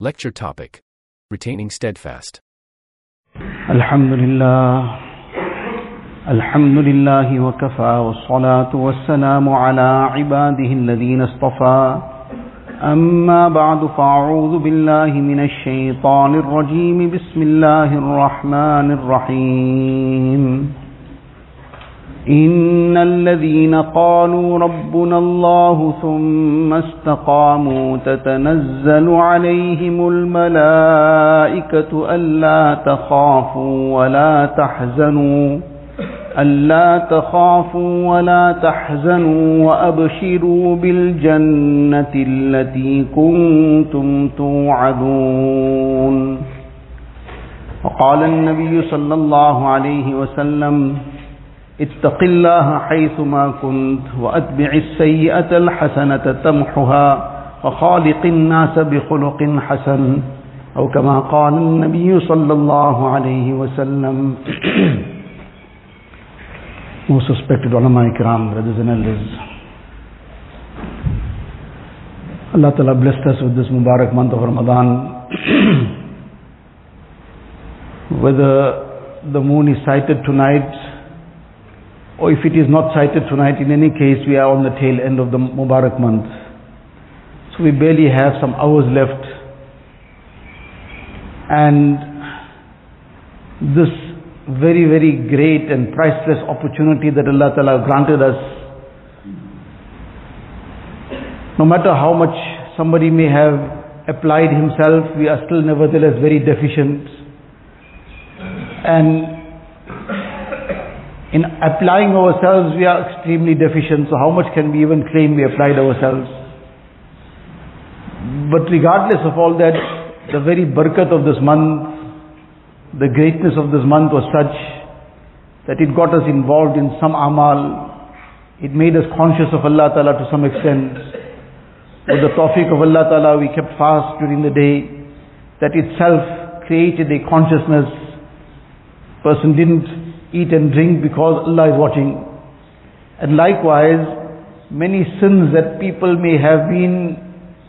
Lecture topic Retaining Steadfast. الحمد لله الحمد لله وكفى والصلاة والسلام على عباده الذين اصطفى أما بعد فأعوذ بالله من الشيطان الرجيم بسم الله الرحمن الرحيم إن الذين قالوا ربنا الله ثم استقاموا تتنزل عليهم الملائكة ألا تخافوا ولا تحزنوا ألا تخافوا ولا تحزنوا وأبشروا بالجنة التي كنتم توعدون وقال النبي صلى الله عليه وسلم اتق الله حيثما كنت وأتبع السيئة الحسنة تمحها وخالق الناس بخلق حسن أو كما قال النبي صلى الله عليه وسلم Most respected ulama ikram, brothers and elders. Allah Ta'ala blessed us with this Mubarak month of Ramadan. Whether the moon is sighted tonight or if it is not sighted tonight, in any case we are on the tail end of the Mubarak month. So we barely have some hours left. And this very, very great and priceless opportunity that Allah Ta'ala granted us. No matter how much somebody may have applied himself, we are still nevertheless very deficient. And in applying ourselves, we are extremely deficient. So how much can we even claim we applied ourselves? But regardless of all that, the very barakat of this month, the greatness of this month was such that it got us involved in some amal. It made us conscious of Allah Ta'ala to some extent. With the tawfiq of Allah Ta'ala, we kept fast during the day. That itself created a consciousness. Person didn't eat and drink because Allah is watching. And likewise, many sins that people may have been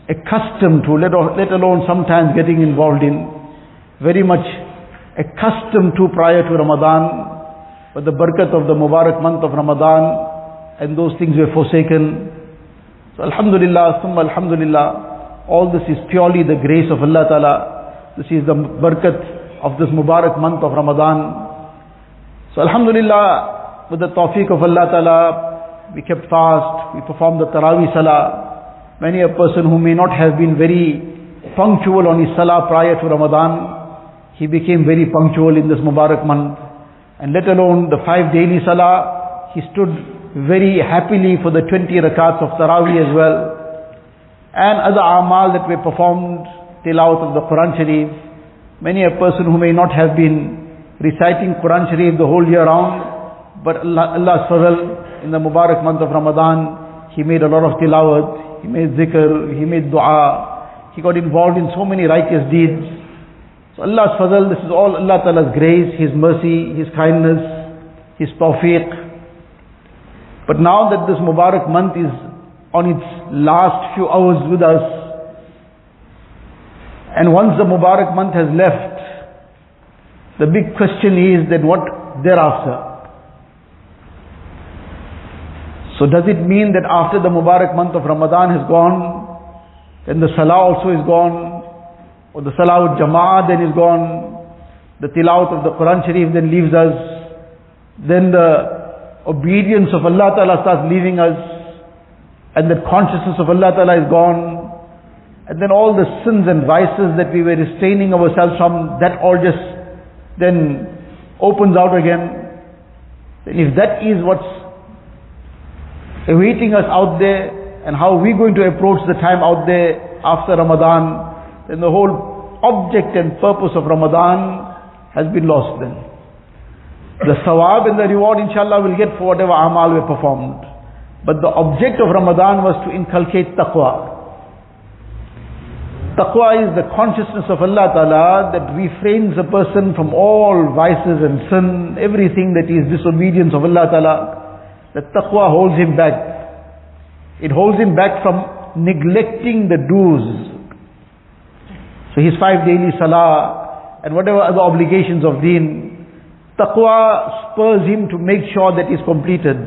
accustomed to, let, alone sometimes getting involved in, very much accustomed to prior to Ramadan, but the barakat of the Mubarak month of Ramadan, and those things were forsaken. So Alhamdulillah, Summa Alhamdulillah, all this is purely the grace of Allah Ta'ala. This is the barakat of this Mubarak month of Ramadan. So Alhamdulillah, with the tawfiq of Allah Ta'ala, we kept fast, we performed the Taraweeh Salah. Many a person who may not have been very punctual on his Salah prior to Ramadan, he became very punctual in this Mubarak month. And let alone the five daily salah, he stood very happily for the 20 rakats of Taraweeh as well. And other amal that were performed, tilawat of the Quran Sharif. Many a person who may not have been reciting Quran Sharif the whole year round, but Allah, Allah's in the Mubarak month of Ramadan, he made a lot of tilawat, he made zikr, he made dua, he got involved in so many righteous deeds. So Allah's fazl, this is all Allah Ta'ala's grace, His mercy, His kindness, His tawfiq. But now that this Mubarak month is on its last few hours with us, and once the Mubarak month has left, the big question is that what thereafter? So does it mean that after the Mubarak month of Ramadan has gone, then the Salah also is gone, or the Salawat Jama'ah then is gone, the Tilawat of the Quran Sharif then leaves us, then the obedience of Allah Ta'ala starts leaving us, and the consciousness of Allah Ta'ala is gone, and then all the sins and vices that we were restraining ourselves from, that all just then opens out again. Then if that is what's awaiting us out there, and how we're going to approach the time out there after Ramadan, then the whole object and purpose of Ramadan has been lost then. The sawab and the reward inshallah will get for whatever amal we performed. But the object of Ramadan was to inculcate taqwa. Taqwa is the consciousness of Allah Ta'ala that refrains a person from all vices and sin, everything that is disobedience of Allah Ta'ala. The taqwa holds him back. It holds him back from neglecting the do's. So his five daily salah and whatever other obligations of deen, taqwa spurs him to make sure that is completed.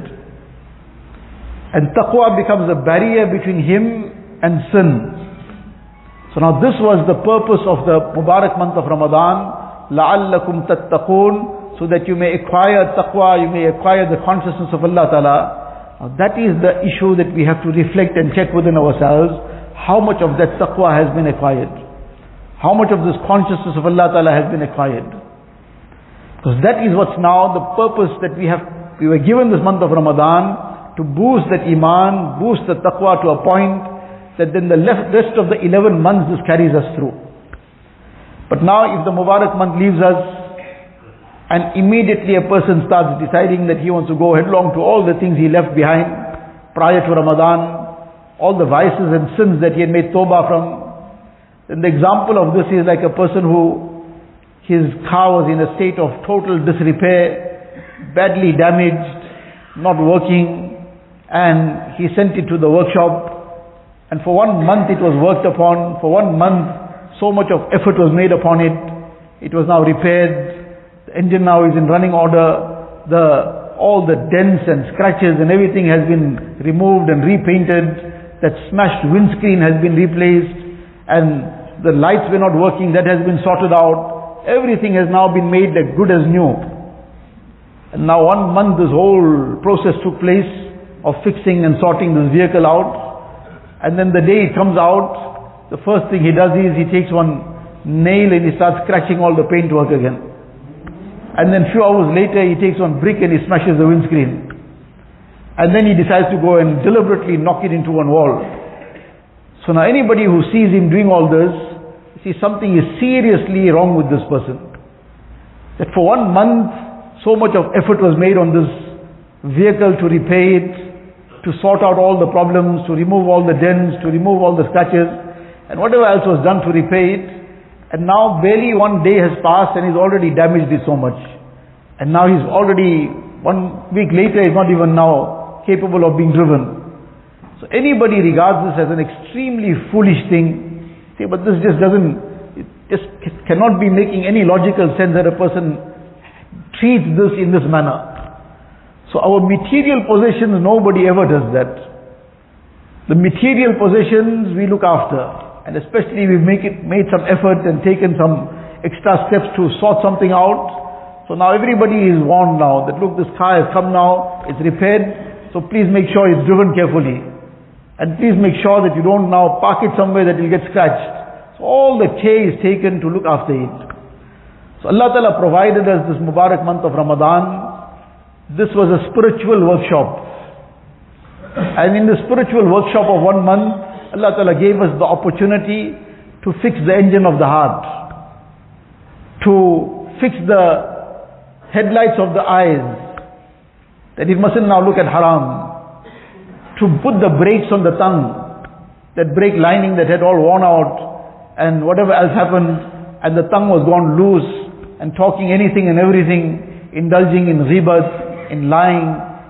And taqwa becomes a barrier between him and sin. So now this was the purpose of the Mubarak month of Ramadan. لَعَلَّكُمْ تَتَّقُونَ So that you may acquire taqwa, you may acquire the consciousness of Allah Ta'ala. Now that is the issue that we have to reflect and check within ourselves. How much of that taqwa has been acquired? How much of this consciousness of Allah Ta'ala has been acquired? Because that is what's now the purpose that we have, we were given this month of Ramadan to boost that iman, boost the taqwa to a point that then the rest of the 11 months this carries us through. But now if the Mubarak month leaves us and immediately a person starts deciding that he wants to go headlong to all the things he left behind prior to Ramadan, all the vices and sins that he had made tawbah from, then the example of this is like a person who his car was in a state of total disrepair, badly damaged, not working, and he sent it to the workshop and for one month it was worked upon, for one month so much of effort was made upon it. It was now repaired, the engine now is in running order, the, all the dents and scratches and everything has been removed and repainted, that smashed windscreen has been replaced, and the lights were not working, that has been sorted out. Everything has now been made like good as new. And now one month this whole process took place of fixing and sorting this vehicle out. And then the day it comes out, the first thing he does is he takes one nail and he starts scratching all the paintwork again. And then few hours later he takes one brick and he smashes the windscreen. And then he decides to go and deliberately knock it into one wall. So now anybody who sees him doing all this, sees something is seriously wrong with this person. That for one month, so much of effort was made on this vehicle to repair it, to sort out all the problems, to remove all the dents, to remove all the scratches, and whatever else was done to repair it. And now barely one day has passed and he's already damaged it so much. And now he's already, one week later, he's not even now capable of being driven. So anybody regards this as an extremely foolish thing. See, but this just doesn't, it just cannot be making any logical sense that a person treats this in this manner. So our material possessions, nobody ever does that. The material possessions we look after. And especially we've make it, made some effort and taken some extra steps to sort something out. So now everybody is warned now that look, this car has come now, it's repaired, so please make sure it's driven carefully. And please make sure that you don't now park it somewhere that will get scratched. So all the care is taken to look after it. So Allah Ta'ala provided us this Mubarak month of Ramadan this was a spiritual workshop. And in the spiritual workshop of one month, Allah Ta'ala gave us the opportunity to fix the engine of the heart. To fix the headlights of the eyes. That it mustn't now look at haram. To put the brakes on the tongue. That brake lining that had all worn out. And whatever else happened. And the tongue was gone loose. And talking anything and everything. Indulging in ghibat in lying,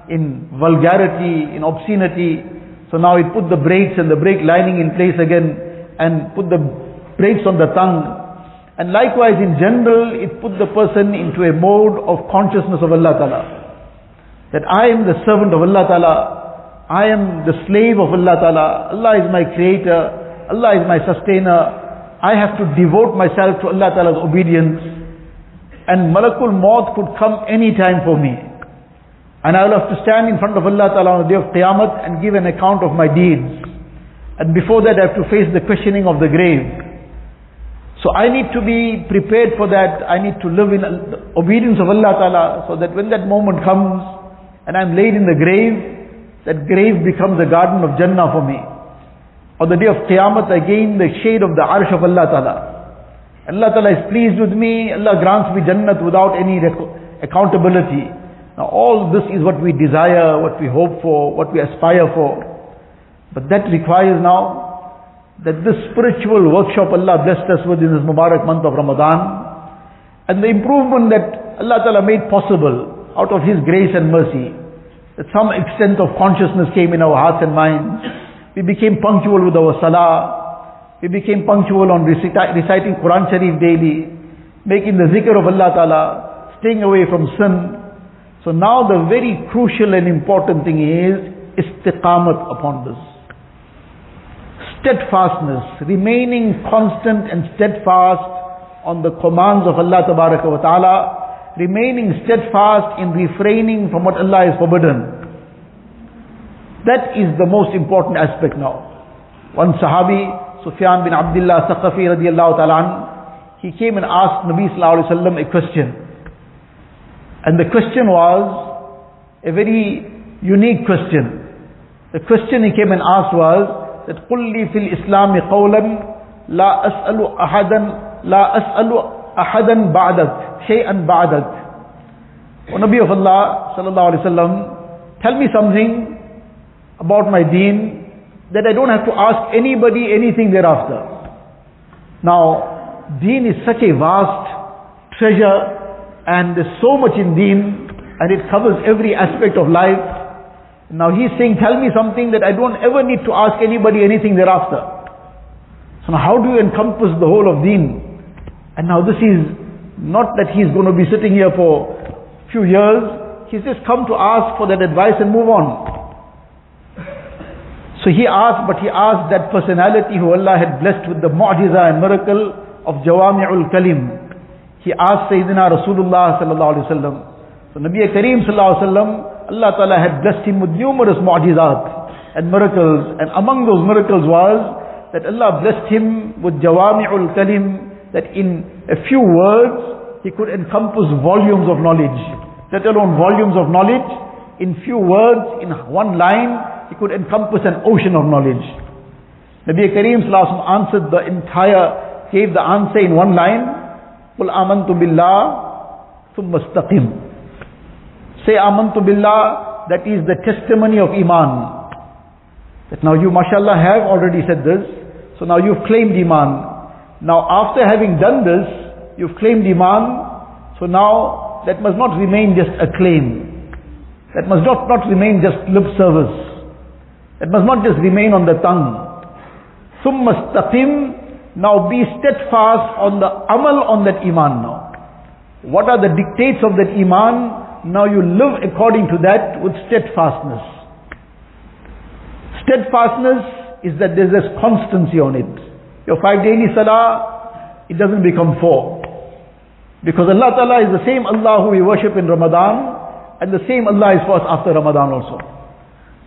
in vulgarity, in obscenity. So now it put the brakes and the brake lining in place again and put the brakes on the tongue. And likewise in general, it put the person into a mode of consciousness of Allah Ta'ala. That I am the servant of Allah Ta'ala. I am the slave of Allah Ta'ala. Allah is my creator. Allah is my sustainer. I have to devote myself to Allah Ta'ala's obedience. And Malakul Maut could come any time for me. And I will have to stand in front of Allah Ta'ala on the day of Qiyamah and give an account of my deeds. And before that I have to face the questioning of the grave. So I need to be prepared for that. I need to live in obedience of Allah Ta'ala so that when that moment comes and I'm laid in the grave, that grave becomes a garden of Jannah for me. On the day of Qiyamah I gain the shade of the arsh of Allah Ta'ala. Allah Ta'ala is pleased with me. Allah grants me Jannah without any accountability. Now all this is what we desire, what we hope for, what we aspire for. But that requires now that this spiritual workshop Allah blessed us with in this Mubarak month of Ramadan and the improvement that Allah Ta'ala made possible out of His grace and mercy. That some extent of consciousness came in our hearts and minds. We became punctual with our salah. We became punctual on reciting Quran Sharif daily, making the zikr of Allah Ta'ala, staying away from sin. So now the very crucial and important thing is istiqamat upon this. Steadfastness, remaining constant and steadfast on the commands of Allah wa Ta'ala, remaining steadfast in refraining from what Allah has forbidden. That is the most important aspect now. One Sahabi, Sufyan bin Abdullah Saqafi radiallahu ta'ala he came and asked Nabi sallallahu alayhi wa sallam a question. And the question was a very unique question. The question he came and asked was that قُلْ لِي فِي الْإِسْلَامِ قَوْلًا لَا أَسْأَلُ أَحَدًا لَا أَسْأَلُ أَحَدًا بَعْدَكَ شَيْئًا بَعْدَكَ O Nabi of Allah sallallahu alayhi wa sallam, tell me something about my deen that I don't have to ask anybody anything thereafter. Now, deen is such a vast treasure and there's so much in deen and it covers every aspect of life. Now he's saying, tell me something that I don't ever need to ask anybody anything thereafter. So now how do you encompass the whole of deen? And now this is not that he's going to be sitting here for a few years. He's just come to ask for that advice and move on. So he asked, but he asked that personality who Allah had blessed with the mu'jiza and miracle of Jawami'ul Kalim. He asked Sayyidina Rasulullah sallallahu alaihi wasallam. So Nabi Kareem sallallahu alaihi wasallam, Allah Ta'ala had blessed him with numerous mu'jizat and miracles. And among those miracles was that Allah blessed him with Jawami'ul Kalim, that in a few words, he could encompass volumes of knowledge. Let alone volumes of knowledge, in few words, in one line, he could encompass an ocean of knowledge. Nabi Kareem answered the entire, gave the answer in one line, قُلْ آمَنْتُ بِاللَّهِ ثُمَّ اسْتَقِمْ Say آمَنْتُ بِاللَّهِ, that is the testimony of Iman. That now you mashallah have already said this, so now you've claimed Iman. Now after having done this, you've claimed Iman, so now that must not remain just a claim. That must not, not remain just lip service. It must not just remain on the tongue. ثُمَّ اسْتَقِمْ now be steadfast on the amal on that iman now. What are the dictates of that iman? Now you live according to that with steadfastness. Steadfastness is that there's this constancy on it. Your five daily salah, it doesn't become four. Because Allah Ta'ala is the same Allah who we worship in Ramadan, and the same Allah is for us after Ramadan also.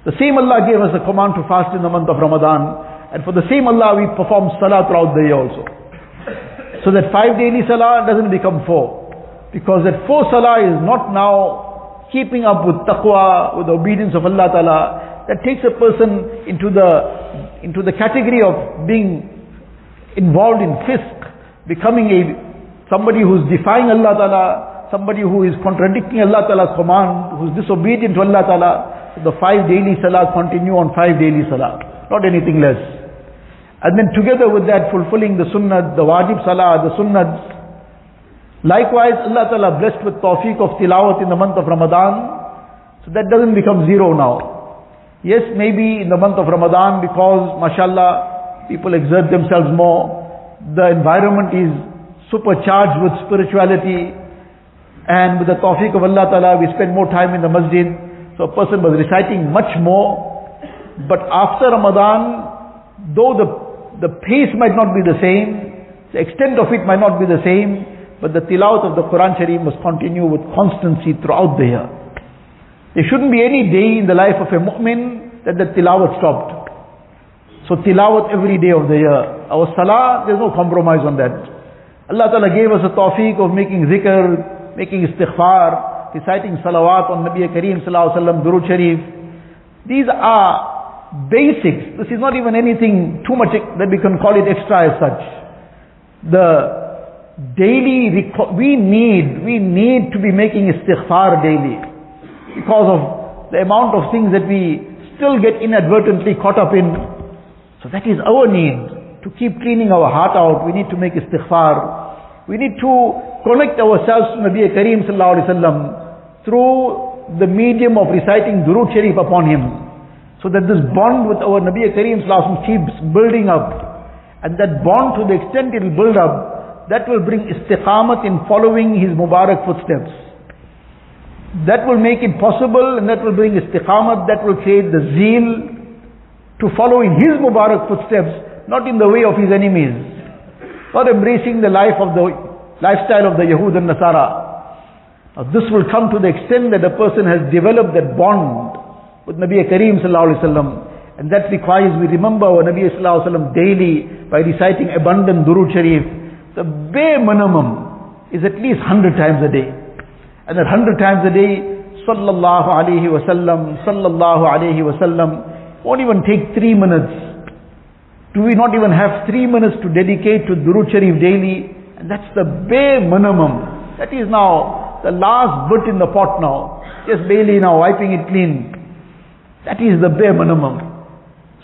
The same Allah gave us a command to fast in the month of Ramadan. And for the same Allah we perform salah throughout the year also. So that five daily salah doesn't become four. Because that four salah is not now keeping up with taqwa, with the obedience of Allah Ta'ala. That takes a person into the, into the category of being involved in fisk, becoming a, somebody who's defying Allah Ta'ala, somebody who is contradicting Allah Ta'ala's command, who's disobedient to Allah Ta'ala the five daily salah continue on five daily salah, not anything less. And then together with that fulfilling the sunnah, the wajib salah, the sunnah. Likewise, Allah Ta'ala blessed with tawfiq of tilawat in the month of Ramadan. So that doesn't become zero now. Yes, maybe in the month of Ramadan because, mashallah, people exert themselves more. The environment is supercharged with spirituality. And with the tawfiq of Allah Ta'ala, we spend more time in the masjid. So a person was reciting much more, but after Ramadan, though the, the pace might not be the same, the extent of it might not be the same, but the tilawat of the Quran Sharif must continue with constancy throughout the year. There shouldn't be any day in the life of a mu'min that the tilawat stopped. So tilawat every day of the year. Our salah, there's no compromise on that. Allah Ta'ala gave us a tawfiq of making zikr, making istighfar, reciting salawat on Nabi Kareem sallallahu alaihi wasallam, Durud Sharif. These are basics. This is not even anything too much that we can call it extra as such. The daily, we need, we need to be making istighfar daily because of the amount of things that we still get inadvertently caught up in. So that is our need. To keep cleaning our heart out, we need to make istighfar. We need to connect ourselves to Nabi Kareem sallallahu alaihi wasallam through the medium of reciting Durud Sharif upon him. So that this bond with our Nabi Kareem keeps building up. And that bond to the extent it will build up, that will bring istiqamat in following his Mubarak footsteps. That will make it possible and that will bring istiqamat, that will create the zeal to follow in his Mubarak footsteps, not in the way of his enemies. Not embracing the life of the lifestyle of the Yahud and Nasara. Now this will come to the extent that a person has developed that bond with Nabi Kareem sallallahu alaihi wasallam. And that requires we remember our Nabi sallallahu alaihi wasallam daily by reciting abundant Durud Sharif. The bare minimum is at least 100 times a day. And that 100 times a day, sallallahu alaihi wasallam, sallallahu alaihi wasallam, won't even take three minutes. Do we not even have three minutes to dedicate to Durud Sharif daily? And that's the bare minimum. That is now the last bit in the pot now. Just barely now wiping it clean. That is the bare minimum.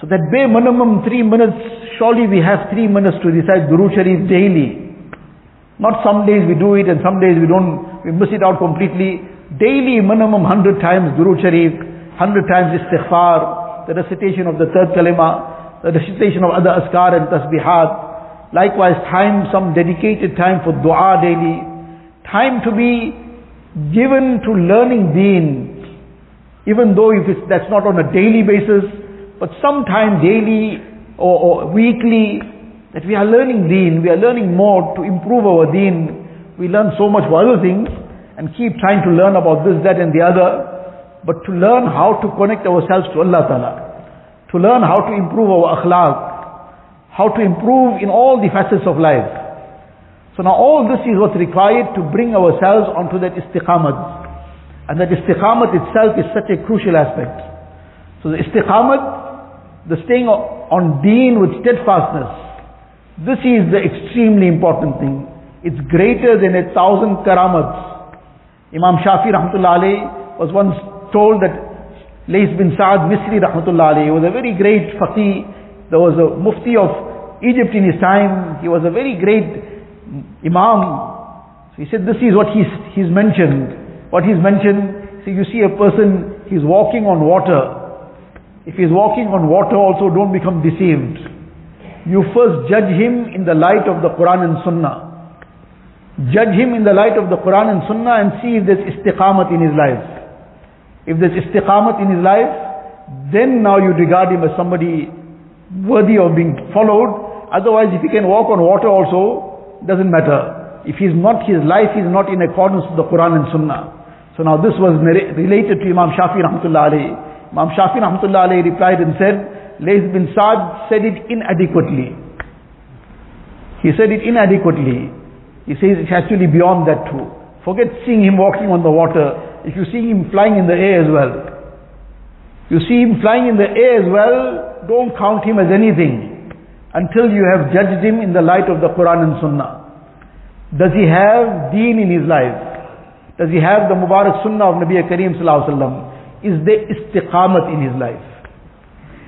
So that bare minimum three minutes, surely we have three minutes to recite Durud Sharif daily. Not some days we do it and some days we don't, we miss it out completely. Daily minimum 100 times Durud Sharif, 100 times istighfar, the recitation of the third kalima, the recitation of other azkar and tasbihat. Likewise time, some dedicated time for dua daily. Time to be given to learning deen, even though if that's not on a daily basis, but sometime daily or, or weekly, that we are learning deen, we are learning more to improve our deen. We learn so much for other things and keep trying to learn about this, that and the other, but to learn how to connect ourselves to Allah Ta'ala, to learn how to improve our akhlaq, how to improve in all the facets of life. So now all this is what's required to bring ourselves onto that istiqamat. And that istiqamat itself is such a crucial aspect. So the istiqamat, the staying on deen with steadfastness, this is the extremely important thing. It's greater than a thousand karamats. Imam Shafi rahmatullah alayhi was once told that Lays bin Sa'ad Misri rahmatullah alayhi was a very great faqih. There was a mufti of Egypt in his time. He was a very great imam. So he said this is what he's, he's mentioned. What he's mentioned, see you see a person, he's walking on water. If he's walking on water also don't become deceived. You first judge him in the light of the Quran and Sunnah. Judge him in the light of the Quran and Sunnah and see if there's istiqamat in his life. If there's istiqamat in his life, then now you regard him as somebody worthy of being followed. Otherwise, if he can walk on water also, doesn't matter. If he's not, his life is not in accordance with the Quran and Sunnah. So now this was related to Imam Shafi rahmatullah alayhi. Imam Shafi rahmatullah alayhi replied and said, Lays bin Saad said it inadequately. He said it inadequately. He says it's actually beyond that too. Forget seeing him walking on the water. If you see him flying in the air as well. You see him flying in the air as well, don't count him as anything until you have judged him in the light of the Quran and Sunnah. Does he have deen in his life? Does he have the Mubarak Sunnah of Nabi Kareem Sallallahu Alaihi Wasallam? Is there istiqamat in his life?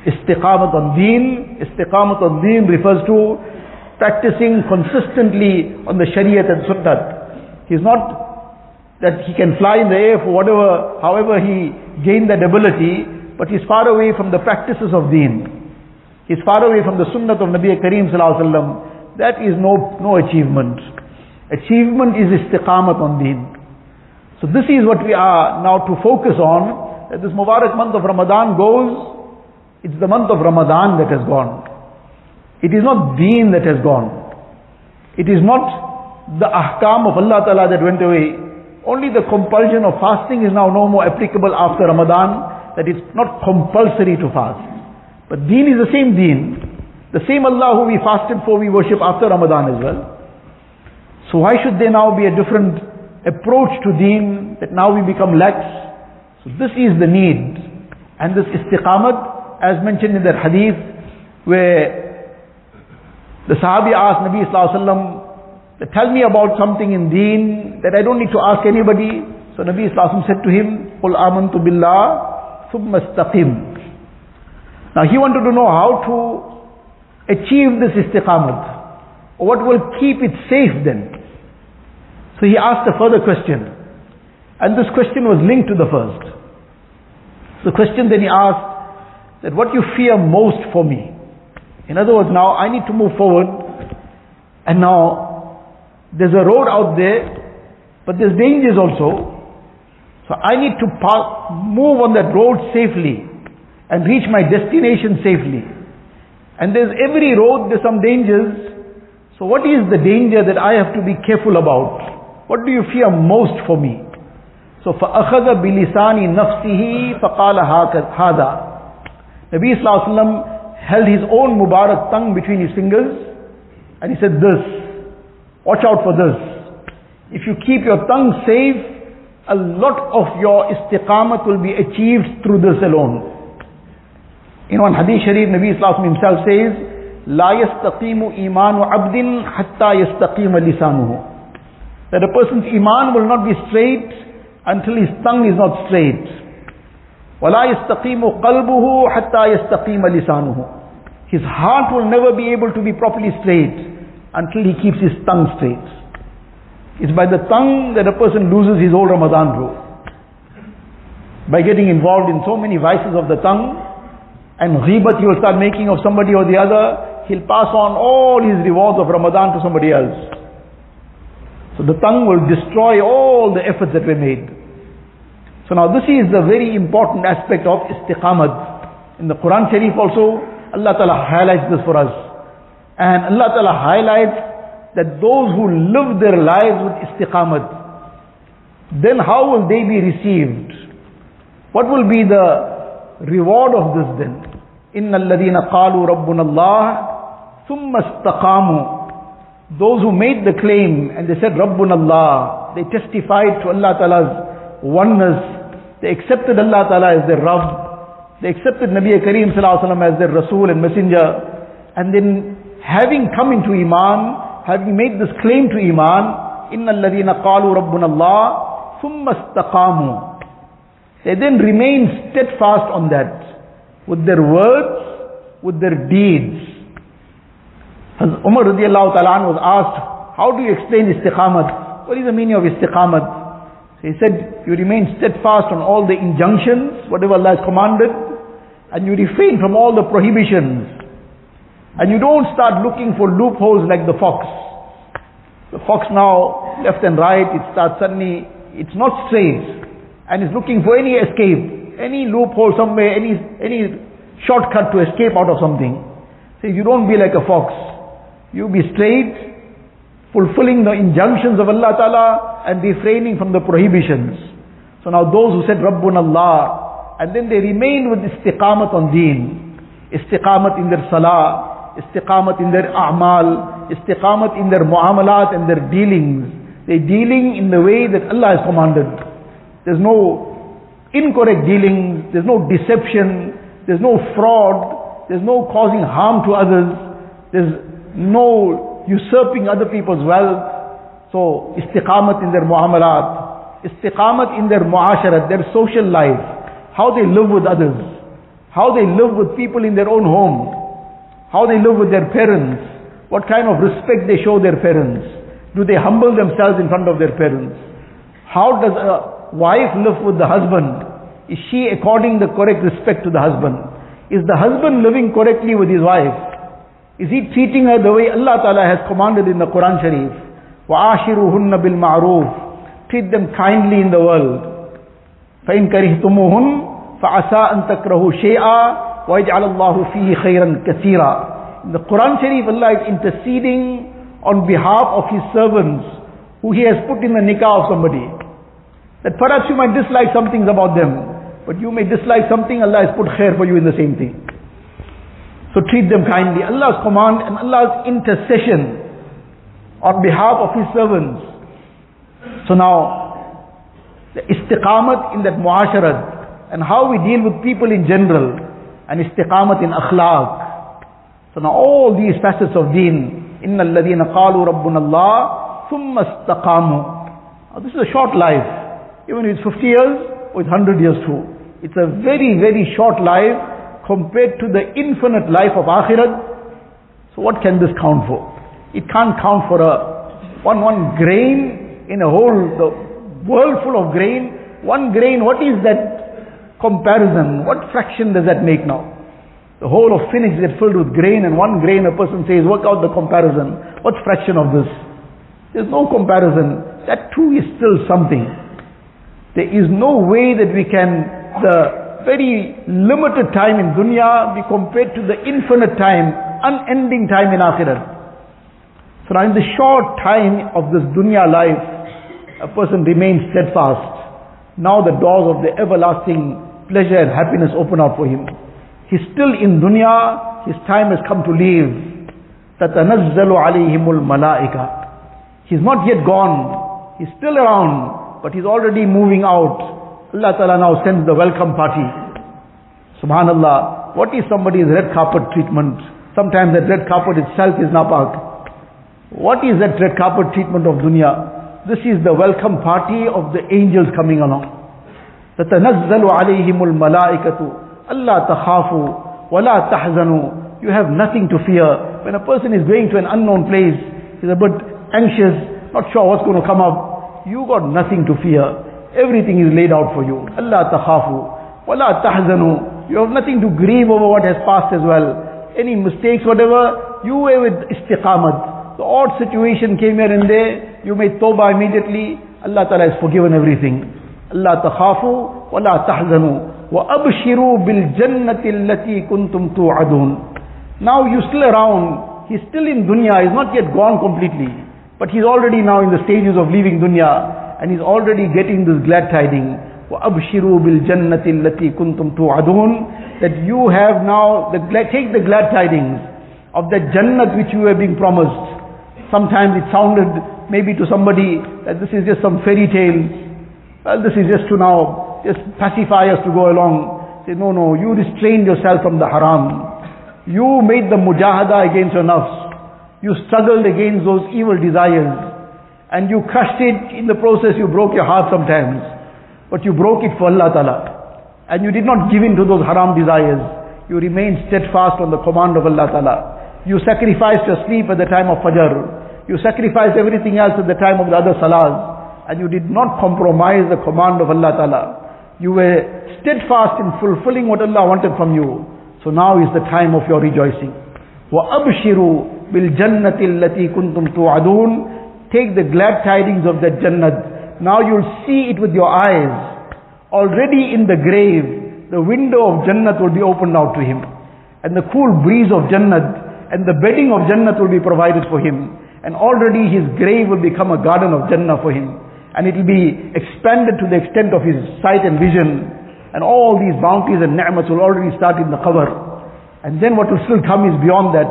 Istiqamat on deen, istiqamat on deen refers to practicing consistently on the Shariat and Sunnah. He's not that he can fly in the air for whatever, however he gained that ability, but he's far away from the practices of deen. He's far away from the Sunnah of Nabi Kareem Sallallahu Alaihi Wasallam. That is no, no achievement. Achievement is istiqamat on deen. So this is what we are now to focus on. That this Mubarak month of Ramadan goes, it's the month of Ramadan that has gone. It is not deen that has gone. It is not the ahkam of Allah Ta'ala that went away. Only the compulsion of fasting is now no more applicable after Ramadan, that it's not compulsory to fast. But deen is the same deen. The same Allah who we fasted for, we worship after Ramadan as well. So why should there now be a different approach to deen that now we become lax. So this is the need. And this istiqamat, as mentioned in that hadith, where the Sahabi asked Nabi Sallallahu tell me about something in deen that I don't need to ask anybody. So Nabi Sallallahu said to him, قُلْ آمَنْتُ بِاللَّهِ ثُمَّ اسْتَقِمْ Now he wanted to know how to achieve this istiqamat. What will keep it safe then? So he asked a further question. And this question was linked to the first. The question then he asked that what you fear most for me. In other words, now I need to move forward, and now there's a road out there, but there's dangers also. So I need to park, move on that road safely and reach my destination safely. And there's every road, there's some dangers. So what is the danger that I have to be careful about? What do you fear most for me? So فَأَخَذَ بِلِسَانِ نَفْسِهِ فَقَالَ هَذَا Nabi Sallallahu held his own Mubarak tongue between his fingers and he said this, watch out for this. If you keep your tongue safe, a lot of your istiqamat will be achieved through this alone. In one hadith sharif, Nabi Islam himself says, لا يستقيم إيمان عبد حتى يستقيم لسانه. That a person's iman will not be straight until his tongue is not straight. ولا يستقيم قلبه حتى يستقيم لسانه. His heart will never be able to be properly straight until he keeps his tongue straight. It's by the tongue that a person loses his whole Ramadan bro. By getting involved in so many vices of the tongue, and ghibat he will start making of somebody or the other, he'll pass on all his rewards of Ramadan to somebody else. So the tongue will destroy all the efforts that were made. So now this is the very important aspect of istiqamat. In the Quran Sharif also, Allah Ta'ala highlights this for us. And Allah Ta'ala highlights that those who live their lives with istiqamat, then how will they be received? What will be the reward of this then? إِنَّ الَّذِينَ قَالُوا رَبُّنَا اللَّهِ ثُمَّ اسْتَقَامُوا Those who made the claim and they said Rabbun Allah, they testified to Allah Ta'ala's oneness, they accepted Allah Ta'ala as their Rabb, they accepted Nabi Kareem Sallallahu as their Rasul and Messenger, and then having come into Iman, having made this claim to Iman, إِنَّ الَّذِينَ قَالُوا رَبُّنَا اللَّهِ ثُمَّ اسْتَقَامُوا They then remain steadfast on that, with their words, with their deeds. Umar radiallahu ta'ala was asked, how do you explain istiqamat? What is the meaning of istiqamat? So he said, you remain steadfast on all the injunctions, whatever Allah has commanded, and you refrain from all the prohibitions. And you don't start looking for loopholes like the fox. The fox now, left and right, it starts suddenly, it's not straight. And it's looking for any escape, any loophole somewhere, any, any shortcut to escape out of something. So you don't be like a fox. You be straight, fulfilling the injunctions of Allah Ta'ala and refraining from the prohibitions. So now those who said Rabbun Allah, and then they remain with istiqamat on deen, istiqamat in their salah, istiqamat in their a'mal, istiqamat in their muamalat and their dealings. They're dealing in the way that Allah has commanded. There's no incorrect dealings, there's no deception, there's no fraud, there's no causing harm to others, there's no usurping other people's wealth. So, istiqamat in their muamalat, istiqamat in their muasharat, their social life, how they live with others, how they live with people in their own home, how they live with their parents, what kind of respect they show their parents. Do they humble themselves in front of their parents? How does a wife live with the husband? Is she according the correct respect to the husband? Is the husband living correctly with his wife? Is he treating her the way Allah Ta'ala has commanded in the Quran Sharif? وَعَاشِرُهُنَّ بِالْمَعْرُوفِ Treat them kindly in the world. فَإِن كَرِهْتُمُوهُنْ فَعَسَىٰ أَن تَكْرَهُ شَيْئًا وَيَجْعَلَ اللَّهُ فِيهِ خَيْرًا كَثِيرًا In the Quran Sharif, Allah is interceding on behalf of His servants who He has put in the nikah of somebody. That perhaps you might dislike some things about them, but you may dislike something, Allah has put khair for you in the same thing. So treat them kindly. Allah's command and Allah's intercession on behalf of His servants. So now, the istiqamat in that muasharat and how we deal with people in general and istiqamat in akhlaq. So now all these facets of deen, إِنَّ الَّذِينَ قَالُوا رَبُّنَا اللَّهِ ثُمَّ اسْتَقَامُوا Now this is a short life. Even if it's 50 years or it's 100 years too. It's a very, very short life compared to the infinite life of akhirat. So what can this count for? It can't count for a one, one grain in a whole, the world full of grain. One grain, what is that comparison, what fraction does that make now? The whole of Phoenix gets filled with grain and one grain a person says, work out the comparison. What's fraction of this? There's no comparison. That too is still something. There is no way that we can, the very limited time in dunya be compared to the infinite time, unending time in akhirat. So now in the short time of this dunya life, a person remains steadfast. Now the doors of the everlasting pleasure and happiness open up for him. He's still in dunya, his time has come to leave. تَتَنَزَّلُ عَلَيْهِمُ الْمَلَائِكَةِ He's not yet gone. He's still around, but he's already moving out. Allah Ta'ala now sends the welcome party. Subhanallah, what is somebody's red carpet treatment? Sometimes that red carpet itself is napak. What is that red carpet treatment of dunya? This is the welcome party of the angels coming along. تَتَنَزَّلُ عَلَيْهِمُ الْمَلَائِكَةُ Allah takhafu wala tahzanu. You have nothing to fear. When a person is going to an unknown place, he's a bit anxious, not sure what's going to come up. You got nothing to fear. Everything is laid out for you. Allah takhafu wala tahzanu. You have nothing to grieve over what has passed as well. Any mistakes, whatever, you were with istiqamat. The odd situation came here and there, you made tawbah immediately. Allah Ta'ala has forgiven everything. Allah takhafu wala tahzanu. وَأَبْشِرُوا بِالْجَنَّةِ الَّتِي كُنْتُمْ تُوعَدُونَ Now you're still around. He's still in dunya. He's not yet gone completely. But he's already now in the stages of leaving dunya. And he's already getting this glad tiding. وَأَبْشِرُوا بِالْجَنَّةِ الَّتِي كُنْتُمْ تُوعَدُونَ That you have now, the, take the glad tidings of that jannat which you were being promised. Sometimes it sounded maybe to somebody that this is just some fairy tale. Well, this is just to now just pacify us to go along. Say, no, no, you restrained yourself from the haram. You made the mujahada against your nafs. You struggled against those evil desires. And you crushed it. In the process, you broke your heart sometimes. But you broke it for Allah Ta'ala. And you did not give in to those haram desires. You remained steadfast on the command of Allah Ta'ala. You sacrificed your sleep at the time of Fajr. You sacrificed everything else at the time of the other salahs. And you did not compromise the command of Allah Ta'ala. You were steadfast in fulfilling what Allah wanted from you. So now is the time of your rejoicing. وَأَبْشِرُوا بِالْجَنَّةِ الَّتِي كُنْتُمْ تُوعَدُونَ Take the glad tidings of that Jannat. Now you'll see it with your eyes. Already in the grave, the window of Jannat will be opened out to him. And the cool breeze of Jannat and the bedding of Jannat will be provided for him. And already his grave will become a garden of Jannah for him and it will be expanded to the extent of his sight and vision. And all these bounties and ni'mats will already start in the cover. And then what will still come is beyond that.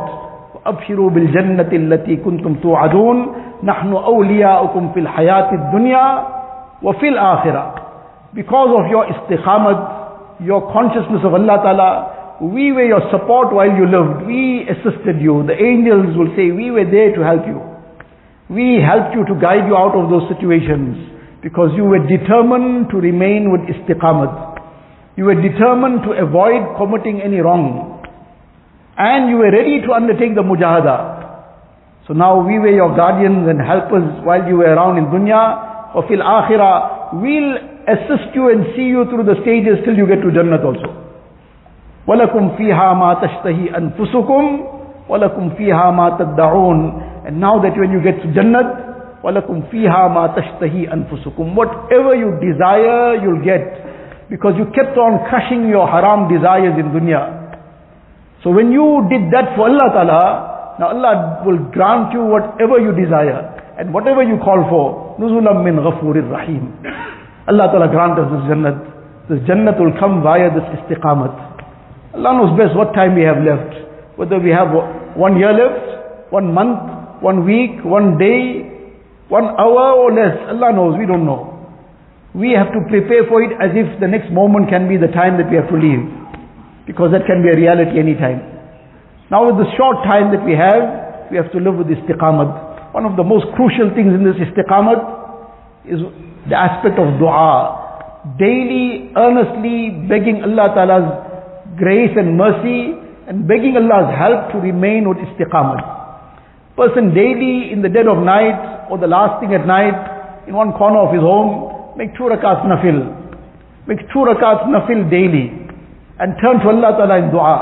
أبشروا بالجنة التي كنتم توعدون نحن أولياؤكم في الحياة الدنيا وفي الآخرة Because of your istiqamat, your consciousness of Allah Ta'ala, we were your support while you lived. We assisted you. The angels will say, we were there to help you. We helped you to guide you out of those situations because you were determined to remain with istiqamat. You were determined to avoid committing any wrong. And you were ready to undertake the mujahada. So now we were your guardians and helpers while you were around in dunya. Or fil akhirah, we'll assist you and see you through the stages till you get to Jannat also. وَلَكُمْ فِيهَا مَا تَشْتَهِي أَنفُسُكُمْ وَلَكُمْ فِيهَا مَا تَدَّعُونَ and now that when you get to Jannat, وَلَكُمْ فِيهَا مَا تَشْتَهِي أَنفُسُكُمْ Whatever you desire, you'll get. Because you kept on crushing your haram desires in dunya. So when you did that for Allah Ta'ala, now Allah will grant you whatever you desire and whatever you call for. Nuzulam min ghafurir rahim. Allah Ta'ala grant us this jannat. This jannat will come via this istiqamat. Allah knows best what time we have left. Whether we have one year left, one month, one week, one day, one hour or less. Allah knows, we don't know. We have to prepare for it as if the next moment can be the time that we have to leave. Because that can be a reality any time. Now with the short time that we have, we have to live with istiqamat. One of the most crucial things in this istiqamat is the aspect of dua. Daily, earnestly begging Allah Ta'ala's grace and mercy and begging Allah's help to remain with istiqamat. Person daily in the dead of night or the last thing at night in one corner of his home, make two rakats nafil. Make two rakats nafil daily and turn to Allah Ta'ala in dua.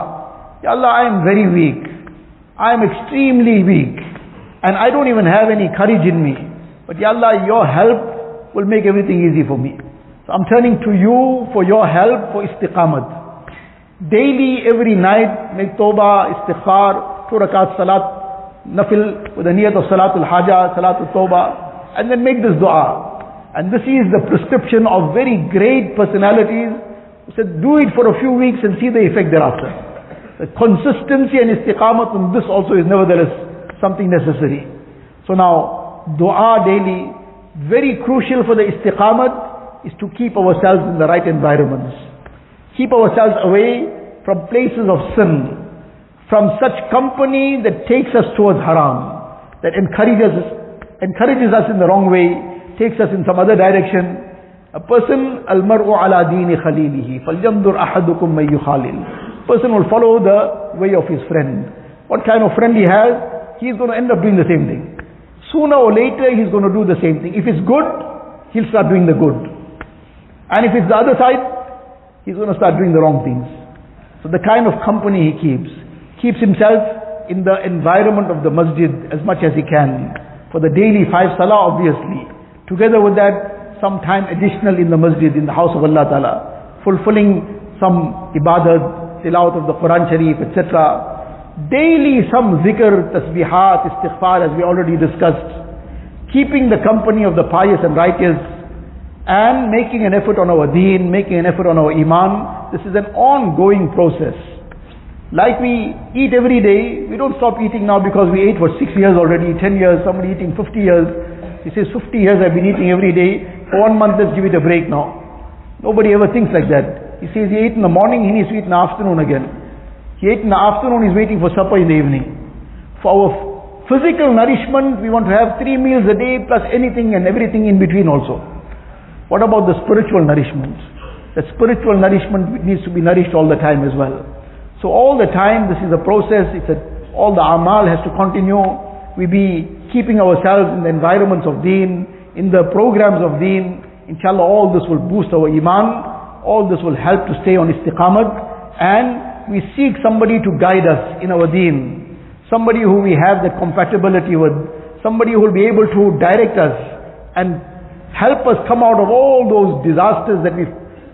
Ya Allah, I am very weak. I am extremely weak. And I don't even have any courage in me. But Ya Allah, your help will make everything easy for me. So I'm turning to you for your help for istiqamat. Daily, every night, make tawbah, istighfar, two rakat salat, nafil, with the niyat of salatul haja, salatul tawbah, and then make this dua. And this is the prescription of very great personalities who said, do it for a few weeks and see the effect thereafter. The consistency and istiqamat in this also is nevertheless something necessary. So now, dua daily, very crucial for the istiqamat is to keep ourselves in the right environments. Keep ourselves away from places of sin, from such company that takes us towards haram, that encourages encourages us in the wrong way, takes us in some other direction. A person, al-mar'u ala dini khalilihi, falyandur ahadukum may yukhalil. Person will follow the way of his friend. What kind of friend he has, he's going to end up doing the same thing. Sooner or later, he's going to do the same thing. If it's good, he'll start doing the good. And if it's the other side, he's going to start doing the wrong things. So the kind of company he keeps, keeps himself in the environment of the masjid as much as he can. For the daily five salah, obviously. Together with that, some time additional in the masjid, in the house of Allah Ta'ala. Fulfilling some ibadat, tilawat of the Quran Sharif, etc. Daily some zikr, tasbihat, istighfar as we already discussed. Keeping the company of the pious and righteous and making an effort on our deen, making an effort on our iman. This is an ongoing process. Like we eat every day, we don't stop eating now because we ate for six years already, ten years, somebody eating 50 years. He says 50 years I've been eating every day, one month let's give it a break now. Nobody ever thinks like that. He says he ate in the morning, he needs to eat in the afternoon again. He ate in the afternoon, he's waiting for supper in the evening. For our physical nourishment, we want to have three meals a day plus anything and everything in between also. What about the spiritual nourishment? The spiritual nourishment needs to be nourished all the time as well. So all the time, this is a process, it's a, all the amal has to continue. We be keeping ourselves in the environments of deen, in the programs of deen. Inshallah, all this will boost our iman. All this will help to stay on istiqamat. And we seek somebody to guide us in our deen. Somebody who we have that compatibility with. Somebody who will be able to direct us and help us come out of all those disasters that we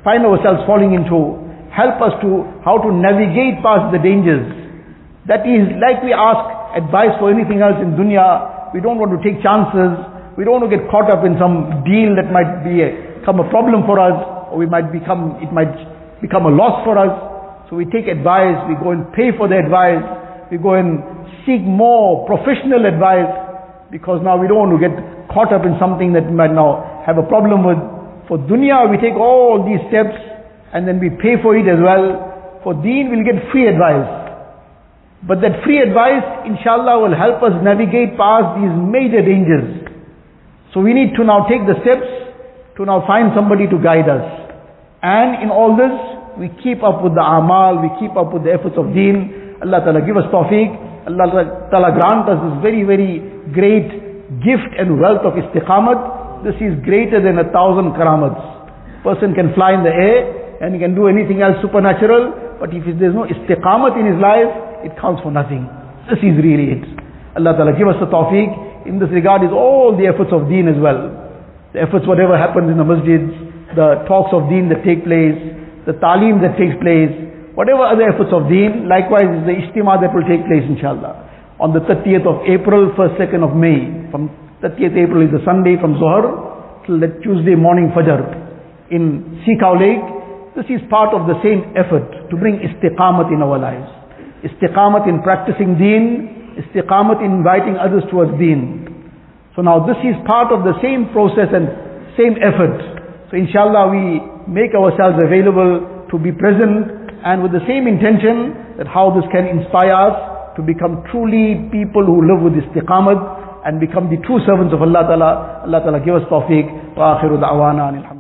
find ourselves falling into. Help us to how to navigate past the dangers. That is like we ask advice for anything else in dunya. We don't want to take chances. We don't want to get caught up in some deal that might be a, become a problem for us, or we might become it might become a loss for us. So we take advice, we go and pay for the advice, we go and seek more professional advice because now we don't want to get caught up in something that we might now have a problem with. For dunya we take all these steps and then we pay for it as well. For deen we'll get free advice. But that free advice inshallah will help us navigate past these major dangers. So we need to now take the steps to now find somebody to guide us. And in all this, we keep up with the amal, we keep up with the efforts of deen. Allah Ta'ala give us tawfiq. Allah Ta'ala grant us this very, very great gift and wealth of istiqamat. This is greater than a thousand karamats. Person can fly in the air and he can do anything else supernatural, but if there's no istiqamat in his life, it counts for nothing. This is really it. Allah Ta'ala give us the tawfiq. In this regard is all the efforts of deen as well. The efforts, whatever happens in the masjids, the talks of deen that take place, the talim that takes place, whatever other efforts of deen, likewise is the ijtima that will take place inshallah. On the 30th of April, 1st, 2nd of May. From 30th April is the Sunday from Zohar till the Tuesday morning Fajr in Sikau Lake. This is part of the same effort to bring istiqamat in our lives. Istiqamat in practicing deen, istiqamat in inviting others towards deen. So now this is part of the same process and same effort. So inshallah we make ourselves available to be present and with the same intention that how this can inspire us to become truly people who live with istiqamat and become the true servants of Allah Ta'ala. Allah Ta'ala give us tawfiq. Akhiru da'wana